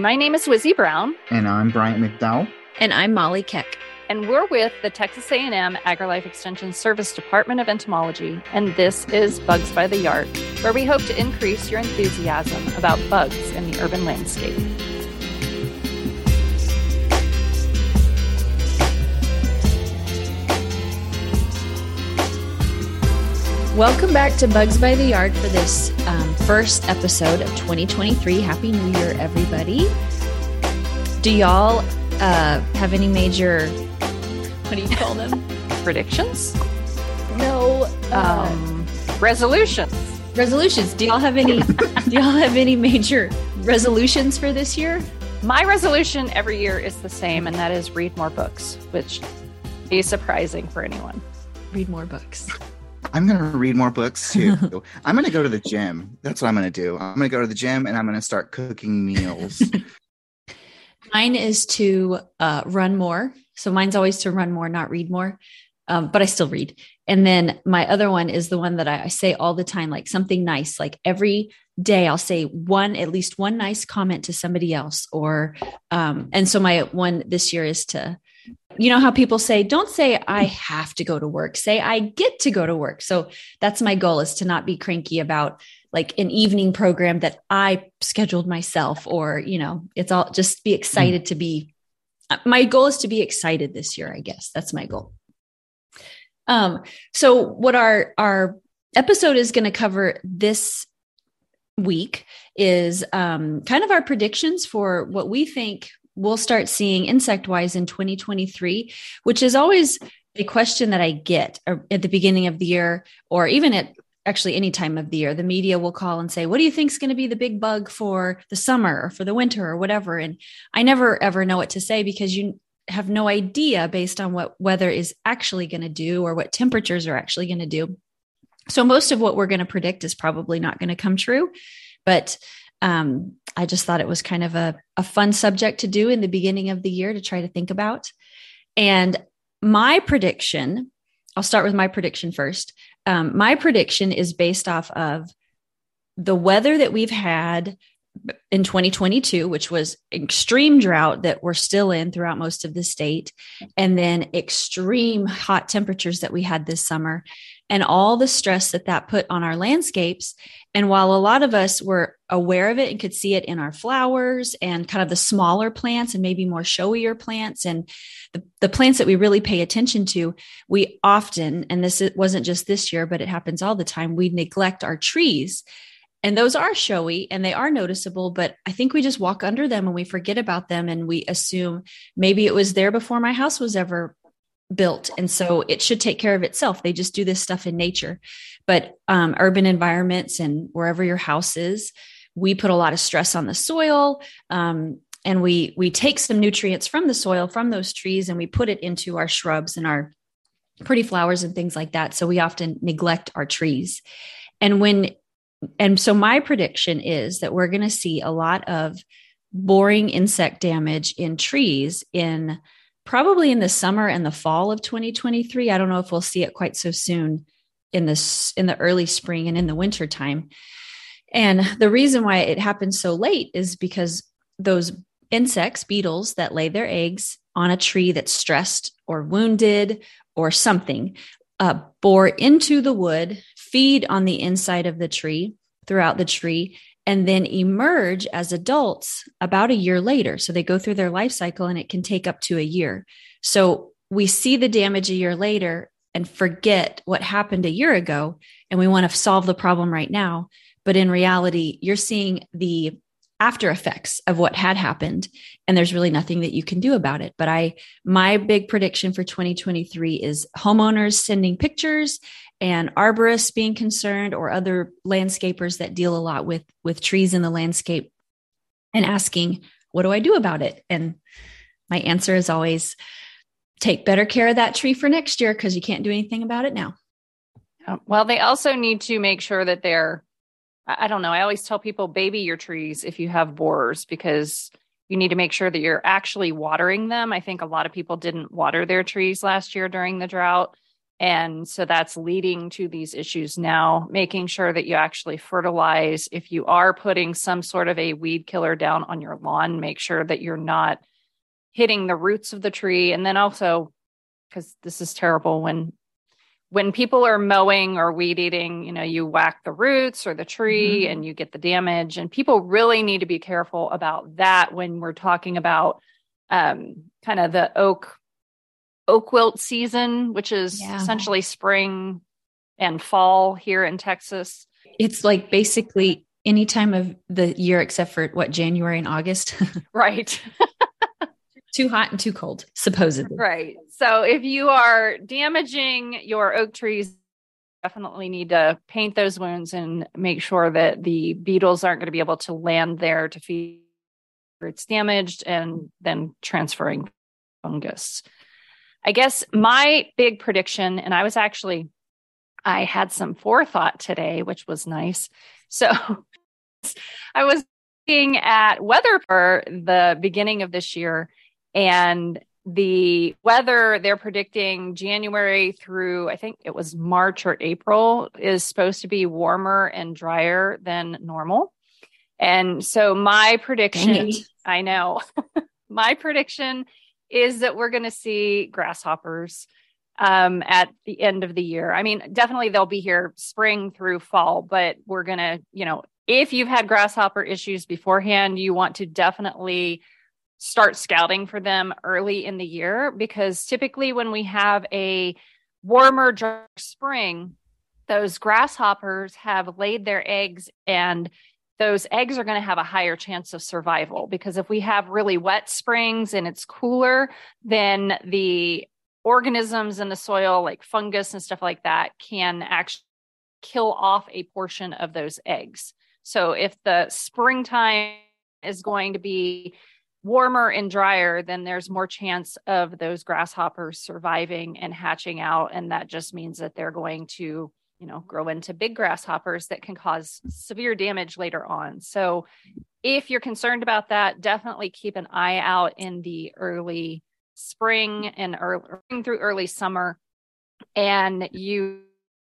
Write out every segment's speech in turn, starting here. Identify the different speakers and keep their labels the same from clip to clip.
Speaker 1: My name is Wizzy Brown.
Speaker 2: And I'm Bryant McDowell.
Speaker 3: And I'm Molly Keck.
Speaker 1: And we're with the Texas A&M AgriLife Extension Service Department of Entomology. And this is Bugs by the Yard, where we hope to increase your enthusiasm about bugs in the urban landscape.
Speaker 3: Welcome back to Bugs by the Yard for this um, first episode of 2023. Happy New Year, everybody. Do y'all uh, have any major, what do you call them?
Speaker 1: Predictions?
Speaker 3: No.
Speaker 1: Uh, um, resolutions.
Speaker 3: Resolutions. Do y'all have any, do y'all have any major resolutions for this year?
Speaker 1: My resolution every year is the same, and that is read more books, which is surprising for anyone.
Speaker 3: Read more books.
Speaker 2: I'm going to read more books too. I'm going to go to the gym. That's what I'm going to do. I'm going to go to the gym and I'm going to start cooking meals.
Speaker 3: Mine is to uh, run more. So mine's always to run more, not read more. Um, but I still read. And then my other one is the one that I, I say all the time, like something nice. Like every day, I'll say one, at least one nice comment to somebody else. Or, um, and so my one this year is to you know how people say don't say i have to go to work say i get to go to work. So that's my goal is to not be cranky about like an evening program that i scheduled myself or you know it's all just be excited mm. to be my goal is to be excited this year i guess. That's my goal. Um so what our our episode is going to cover this week is um, kind of our predictions for what we think we'll start seeing insect wise in 2023, which is always a question that I get uh, at the beginning of the year or even at actually any time of the year. The media will call and say, What do you think is going to be the big bug for the summer or for the winter or whatever? And I never ever know what to say because you have no idea based on what weather is actually going to do or what temperatures are actually going to do. So most of what we're going to predict is probably not going to come true. But um, I just thought it was kind of a, a fun subject to do in the beginning of the year to try to think about. And my prediction, I'll start with my prediction first. Um, my prediction is based off of the weather that we've had in 2022, which was extreme drought that we're still in throughout most of the state, and then extreme hot temperatures that we had this summer, and all the stress that that put on our landscapes. And while a lot of us were aware of it and could see it in our flowers and kind of the smaller plants and maybe more showier plants and the, the plants that we really pay attention to, we often, and this wasn't just this year, but it happens all the time, we neglect our trees. And those are showy and they are noticeable, but I think we just walk under them and we forget about them and we assume maybe it was there before my house was ever built and so it should take care of itself. They just do this stuff in nature. But um, urban environments and wherever your house is we put a lot of stress on the soil um, and we we take some nutrients from the soil from those trees and we put it into our shrubs and our pretty flowers and things like that. So we often neglect our trees. And when and so my prediction is that we're going to see a lot of boring insect damage in trees in probably in the summer and the fall of 2023. I don't know if we'll see it quite so soon in this in the early spring and in the winter time. And the reason why it happens so late is because those insects, beetles that lay their eggs on a tree that's stressed or wounded or something, uh, bore into the wood, feed on the inside of the tree throughout the tree, and then emerge as adults about a year later. So they go through their life cycle and it can take up to a year. So we see the damage a year later and forget what happened a year ago and we want to solve the problem right now. But in reality, you're seeing the after effects of what had happened and there's really nothing that you can do about it but i my big prediction for 2023 is homeowners sending pictures and arborists being concerned or other landscapers that deal a lot with with trees in the landscape and asking what do i do about it? And my answer is always take better care of that tree for next year because you can't do anything about it now.
Speaker 1: Well they also need to make sure that they're i don't know. I always tell people baby your trees if you have borers because you need to make sure that you're actually watering them. I think a lot of people didn't water their trees last year during the drought And so that's leading to these issues now, making sure that you actually fertilize. If you are putting some sort of a weed killer down on your lawn, make sure that you're not hitting the roots of the tree. And then also, because this is terrible when when people are mowing or weed eating, you know, you whack the roots or the tree mm-hmm. and you get the damage. And people really need to be careful about that when we're talking about um, kind of the oak oak wilt season, which is yeah. essentially spring and fall here in Texas.
Speaker 3: It's like basically any time of the year except for what January and August.
Speaker 1: right.
Speaker 3: too hot and too cold, supposedly.
Speaker 1: Right. So if you are damaging your oak trees, definitely need to paint those wounds and make sure that the beetles aren't going to be able to land there to feed it's damaged and then transferring fungus. I guess my big prediction, and I was actually, I had some forethought today, which was nice. So I was looking at weather for the beginning of this year, and the weather they're predicting January through I think it was March or April is supposed to be warmer and drier than normal. And so my prediction, I know, my prediction is that we're going to see grasshoppers um, at the end of the year. I mean, definitely they'll be here spring through fall, but we're going to, you know, if you've had grasshopper issues beforehand, you want to definitely start scouting for them early in the year because typically when we have a warmer spring, those grasshoppers have laid their eggs and those eggs are going to have a higher chance of survival because if we have really wet springs and it's cooler, then the organisms in the soil, like fungus and stuff like that, can actually kill off a portion of those eggs. So if the springtime is going to be warmer and drier, then there's more chance of those grasshoppers surviving and hatching out. And that just means that they're going to you know grow into big grasshoppers that can cause severe damage later on. So if you're concerned about that definitely keep an eye out in the early spring and early through early summer. And you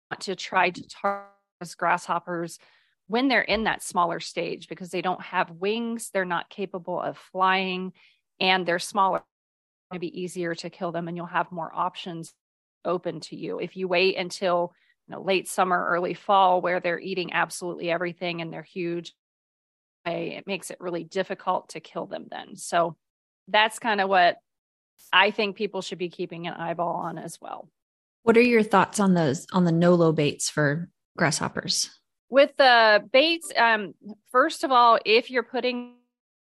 Speaker 1: want to try to target grasshoppers when they're in that smaller stage because they don't have wings they're not capable of flying and they're smaller. It be easier to kill them and you'll have more options open to you. If you wait until you know, late summer, early fall, where they're eating absolutely everything and they're huge. It makes it really difficult to kill them then. So that's kind of what I think people should be keeping an eyeball on as well.
Speaker 3: What are your thoughts on those on the Nolo baits for grasshoppers?
Speaker 1: With the baits, um, first of all, if you're putting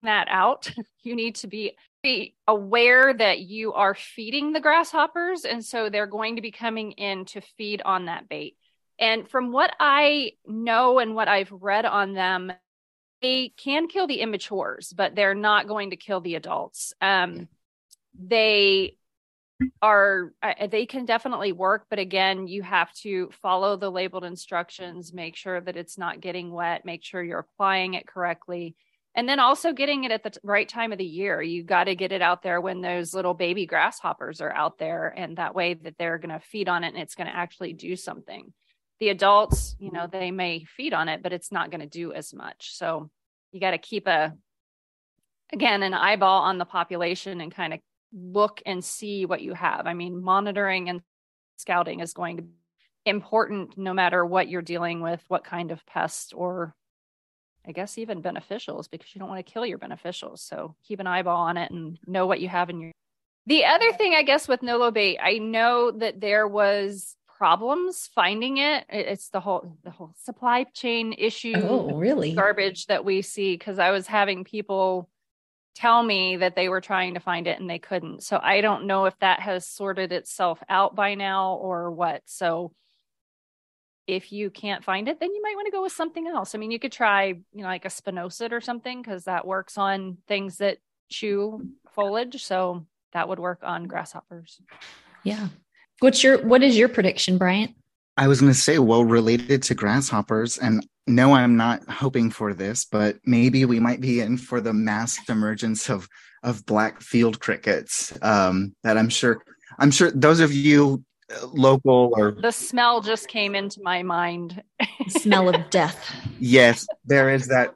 Speaker 1: that out, you need to be be aware that you are feeding the grasshoppers and so they're going to be coming in to feed on that bait. And from what i know and what i've read on them they can kill the immatures but they're not going to kill the adults. Um, they are they can definitely work but again you have to follow the labeled instructions make sure that it's not getting wet make sure you're applying it correctly and then also getting it at the right time of the year. You got to get it out there when those little baby grasshoppers are out there and that way that they're going to feed on it and it's going to actually do something. The adults you know they may feed on it but it's not going to do as much. So you got to keep a again an eyeball on the population and kind of look and see what you have. I mean monitoring and scouting is going to be important no matter what you're dealing with what kind of pest or I guess even beneficials because you don't want to kill your beneficials. So keep an eyeball on it and know what you have in your. The other thing, I guess, with Nolo bait, I know that there was problems finding it. It's the whole the whole supply chain issue.
Speaker 3: Oh, really?
Speaker 1: Garbage that we see because I was having people tell me that they were trying to find it and they couldn't. So I don't know if that has sorted itself out by now or what. So if you can't find it, then you might want to go with something else. I mean, you could try, you know, like a spinosad or something because that works on things that chew foliage. So that would work on grasshoppers.
Speaker 3: Yeah. What's your what is your prediction, Bryant?
Speaker 2: I was going to say, well, related to grasshoppers, and no, I'm not hoping for this, but maybe we might be in for the mass emergence of of black field crickets. Um, that I'm sure, I'm sure those of you local or
Speaker 1: The smell just came into my mind.
Speaker 3: Smell of death.
Speaker 2: yes, there is that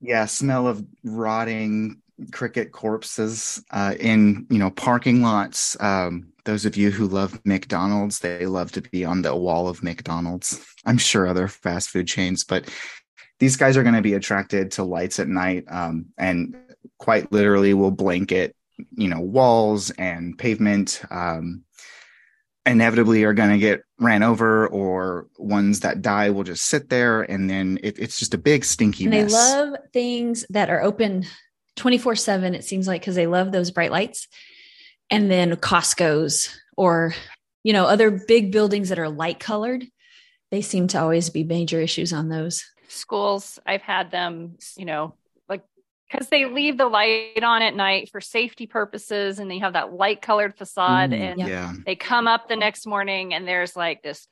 Speaker 2: yeah smell of rotting cricket corpses uh, in you know parking lots. Um, those of you who love McDonald's, they love to be on the wall of McDonald's. I'm sure other fast food chains, but these guys are going to be attracted to lights at night um, and quite literally will blanket you know walls and pavement um, inevitably are going to get ran over or ones that die will just sit there and then it, it's just a big stinky
Speaker 3: And
Speaker 2: mess
Speaker 3: they love things that are open 24 7, it seems like, because they love those bright lights. And then Costco's or, you know, other big buildings that are light colored, they seem to always be major issues on those.
Speaker 1: Schools, I've had them, you know, like because they leave the light on at night for safety purposes and they have that light colored facade
Speaker 2: Mm,
Speaker 1: and
Speaker 3: Yeah.
Speaker 2: yeah
Speaker 1: they come up the next morning and there's like this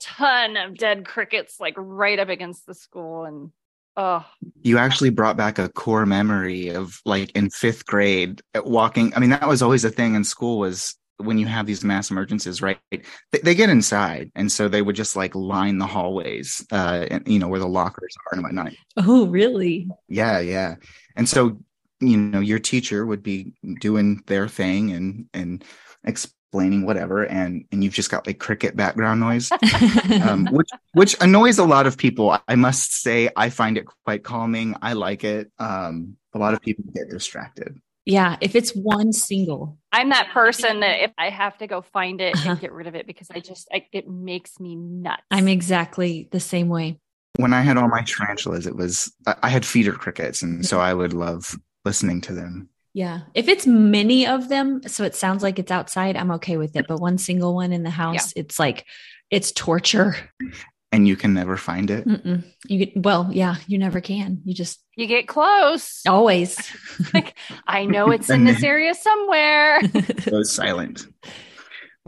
Speaker 1: ton of dead crickets like right up against the school and oh
Speaker 2: you actually brought back a core memory of like in fifth grade uh, walking i mean that was always a thing in school was when you have these mass emergencies right they, they get inside and so they would just like line the hallways uh and, you know where the lockers are and whatnot
Speaker 3: Oh, really?
Speaker 2: yeah yeah and so you know your teacher would be doing their thing and and explaining whatever and and you've just got like cricket background noise um, which which annoys a lot of people. I must say, I find it quite calming. I like it. Um, a lot of people get distracted.
Speaker 3: yeah. If it's one single,
Speaker 1: i'm that person that if i have to go find it
Speaker 3: Uh-huh.
Speaker 1: and get rid of it because i just I, it makes me nuts
Speaker 3: I'm exactly the same way.
Speaker 2: When I had all my tarantulas, it was I I had feeder crickets, and so I would love listening to them.
Speaker 3: Yeah. If it's many of them, so it sounds like it's outside, I'm okay with it. But one single one in the house, it's like, it's torture.
Speaker 2: And you can never find it.
Speaker 3: Mm-mm. You get, well, yeah, you never can. You just
Speaker 1: you get close
Speaker 3: always.
Speaker 1: Like I know it's in this area somewhere
Speaker 2: It goes silent.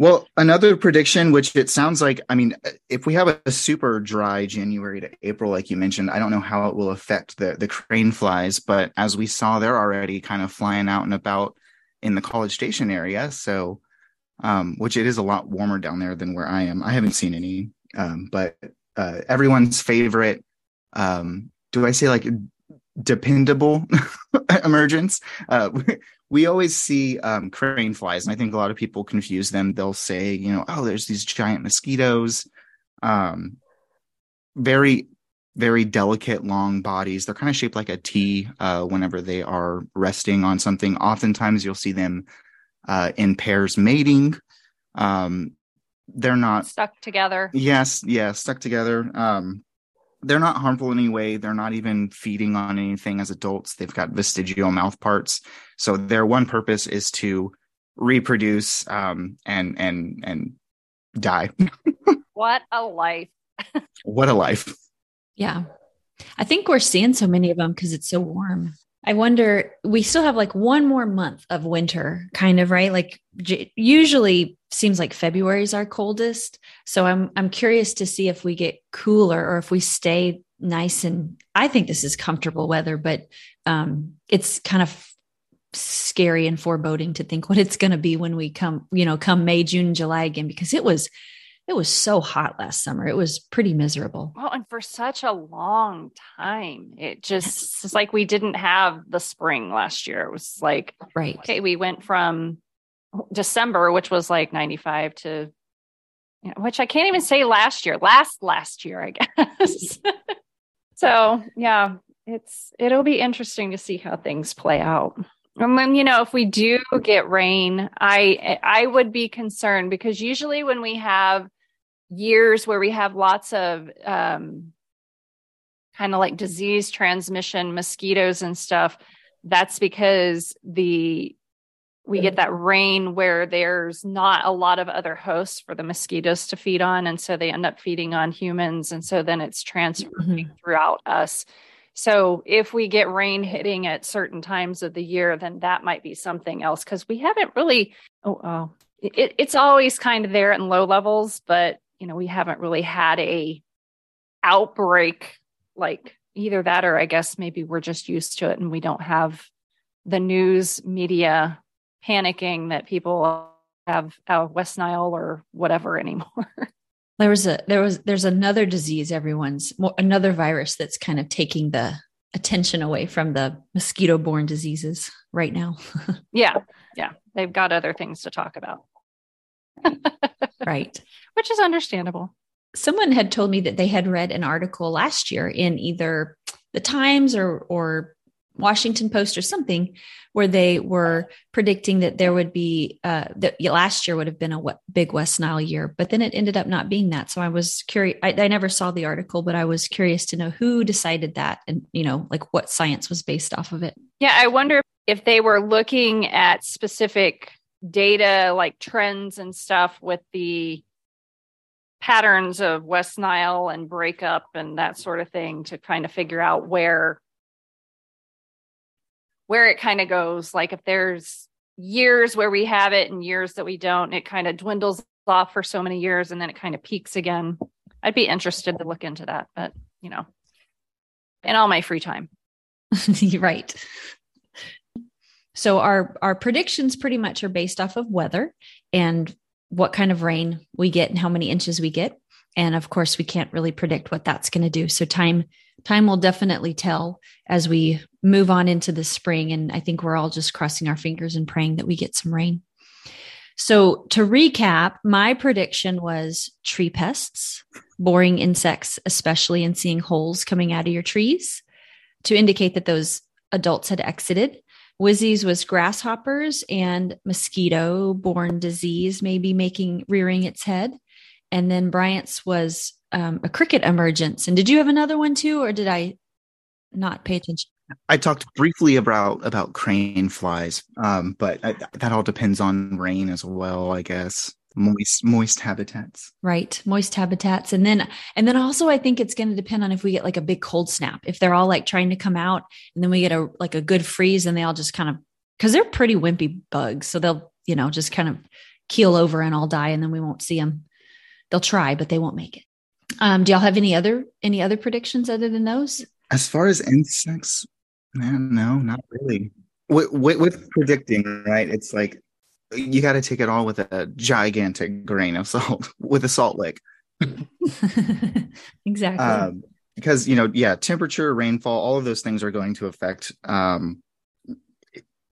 Speaker 2: Well, another prediction, which it sounds like, I mean, if we have a, super dry January to April, like you mentioned, I don't know how it will affect the the crane flies, but as we saw, they're already kind of flying out and about in the College Station area. So, um, which it is a lot warmer down there than where I am. I haven't seen any, um, but uh, everyone's favorite. Um, do I say like dependable emergence? Uh, we always see um, crane flies, and I think a lot of people confuse them. They'll say, you know, oh, there's these giant mosquitoes, um, very, very delicate, long bodies. They're kind of shaped like a T uh, whenever they are resting on something. Oftentimes, you'll see them uh, in pairs mating. Um, they're not
Speaker 1: stuck together
Speaker 2: Yes, yeah, stuck together. Um, they're not harmful in any way. They're not even feeding on anything as adults. They've got vestigial mouth parts. So their one purpose is to reproduce um, and and and die.
Speaker 1: what a life
Speaker 2: what a life!
Speaker 3: Yeah. I think we're seeing so many of them because it's so warm. I wonder, we still have like one more month of winter, kind of, right? Like usually seems like February is our coldest. So I'm I'm curious to see if we get cooler or if we stay nice and I think this is comfortable weather, but um it's kind of scary and foreboding to think what it's going to be when we come, you know, come May, June, July again because it was it was so hot last summer. It was pretty miserable.
Speaker 1: well and for such a long time it just it's like we didn't have the spring last year it was like
Speaker 3: Right.
Speaker 1: okay we went from december which was like 95 to you know, which i can't even say last year last last year i guess so yeah it's it'll be interesting to see how things play out and then you know if we do get rain i i would be concerned because usually when we have years where we have lots of um kind of like disease transmission mosquitoes and stuff that's because the we get that rain where there's not a lot of other hosts for the mosquitoes to feed on and so they end up feeding on humans and so then it's transferring throughout us so if we get rain hitting at certain times of the year then that might be something else because we haven't really oh, oh it, it's always kind of there in low levels but you know we haven't really had a outbreak like either that or i guess maybe we're just used to it and we don't have the news media panicking that people have West Nile or whatever anymore.
Speaker 3: There was a there was there's another disease everyone's another virus that's kind of taking the attention away from the mosquito borne diseases right now.
Speaker 1: yeah. Yeah. They've got other things to talk about.
Speaker 3: right.
Speaker 1: Which is understandable.
Speaker 3: Someone had told me that they had read an article last year in either the Times or or Washington Post or something where they were predicting that there would be uh, that last year would have been a big West Nile year, but then it ended up not being that. So I was curious. I, I, never saw the article, but I was curious to know who decided that, and you know, like what science was based off of it.
Speaker 1: Yeah, I wonder if they were looking at specific data, like trends and stuff, with the patterns of West Nile and breakup and that sort of thing to kind of figure out where where it kind of goes. Like if there's years where we have it and years that we don't, it kind of dwindles off for so many years and then it kind of peaks again. I'd be interested to look into that, but you know, in all my free time.
Speaker 3: right. So our our predictions pretty much are based off of weather and what kind of rain we get and how many inches we get. And of course, we can't really predict what that's going to do. So time time will definitely tell as we move on into the spring. And I think we're all just crossing our fingers and praying that we get some rain. So to recap, my prediction was tree pests, boring insects, especially in seeing holes coming out of your trees to indicate that those adults had exited. Wizzy's was grasshoppers and mosquito borne disease, maybe making rearing its head. And then Bryant's was um, a cricket emergence. And did you have another one too, or did I not pay attention?
Speaker 2: I talked briefly about about crane flies, um, but I, that all depends on rain as well, I guess. Moist moist habitats.
Speaker 3: Right, moist habitats, and then and then also I think it's going to depend on if we get like a big cold snap. If they're all like trying to come out, and then we get a like a good freeze, and they all just kind of because they're pretty wimpy bugs, so they'll you know just kind of keel over and all die, and then we won't see them. They'll try, but they won't make it. Um, do y'all have any other any other predictions other than those?
Speaker 2: As far as insects, man, no, not really. With, with, with predicting, right? It's like you got to take it all with a gigantic grain of salt, with a salt lick.
Speaker 3: exactly.
Speaker 2: Um, because you know, yeah, temperature, rainfall, all of those things are going to affect um,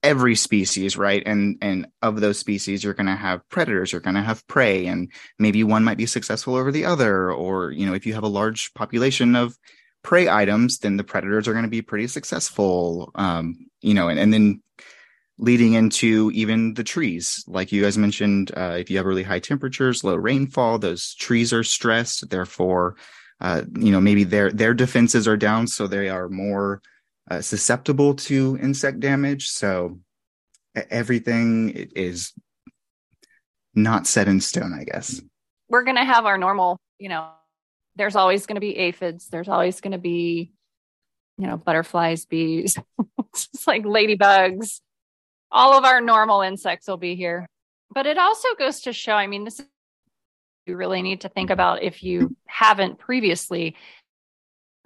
Speaker 2: every species right? And and of those species you're going to have predators you're going to have prey and maybe one might be successful over the other. Or you know if you have a large population of prey items then the predators are going to be pretty successful um you know and, and then leading into even the trees. Like you guys mentioned uh, if you have really high temperatures low rainfall those trees are stressed. Therefore uh, you know maybe their their defenses are down so they are more uh, susceptible to insect damage. So everything is not set in stone, I guess.
Speaker 1: We're going to have our normal, you know, there's always going to be aphids. There's always going to be, you know, butterflies, bees, it's like ladybugs. All of our normal insects will be here. But it also goes to show, I mean, this is you really need to think about if you haven't previously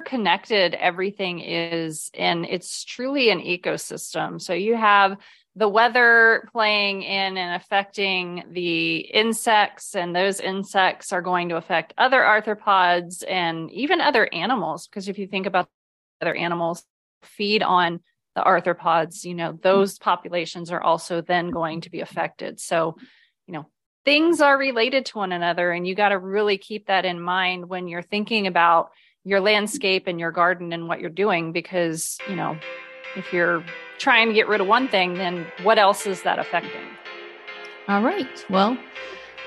Speaker 1: connected everything is and it's truly an ecosystem. So you have the weather playing in and affecting the insects and those insects are going to affect other arthropods and even other animals because if you think about other animals feed on the arthropods you know those populations are also then going to be affected. So you know things are related to one another and you got to really keep that in mind when you're thinking about your landscape and your garden and what you're doing because, you know, if you're trying to get rid of one thing, then what else is that affecting?
Speaker 3: All right. Well,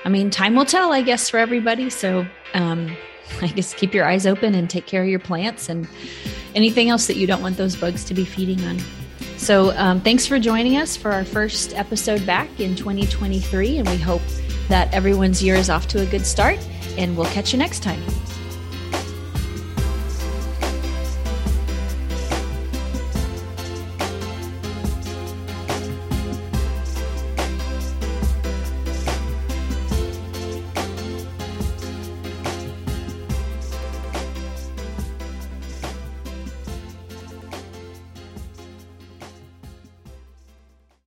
Speaker 3: I mean, time will tell, I guess, for everybody. So, um, I guess keep your eyes open and take care of your plants and anything else that you don't want those bugs to be feeding on. So, um, thanks for joining us for our first episode back in 2023. And we hope that everyone's year is off to a good start. And we'll catch you next time.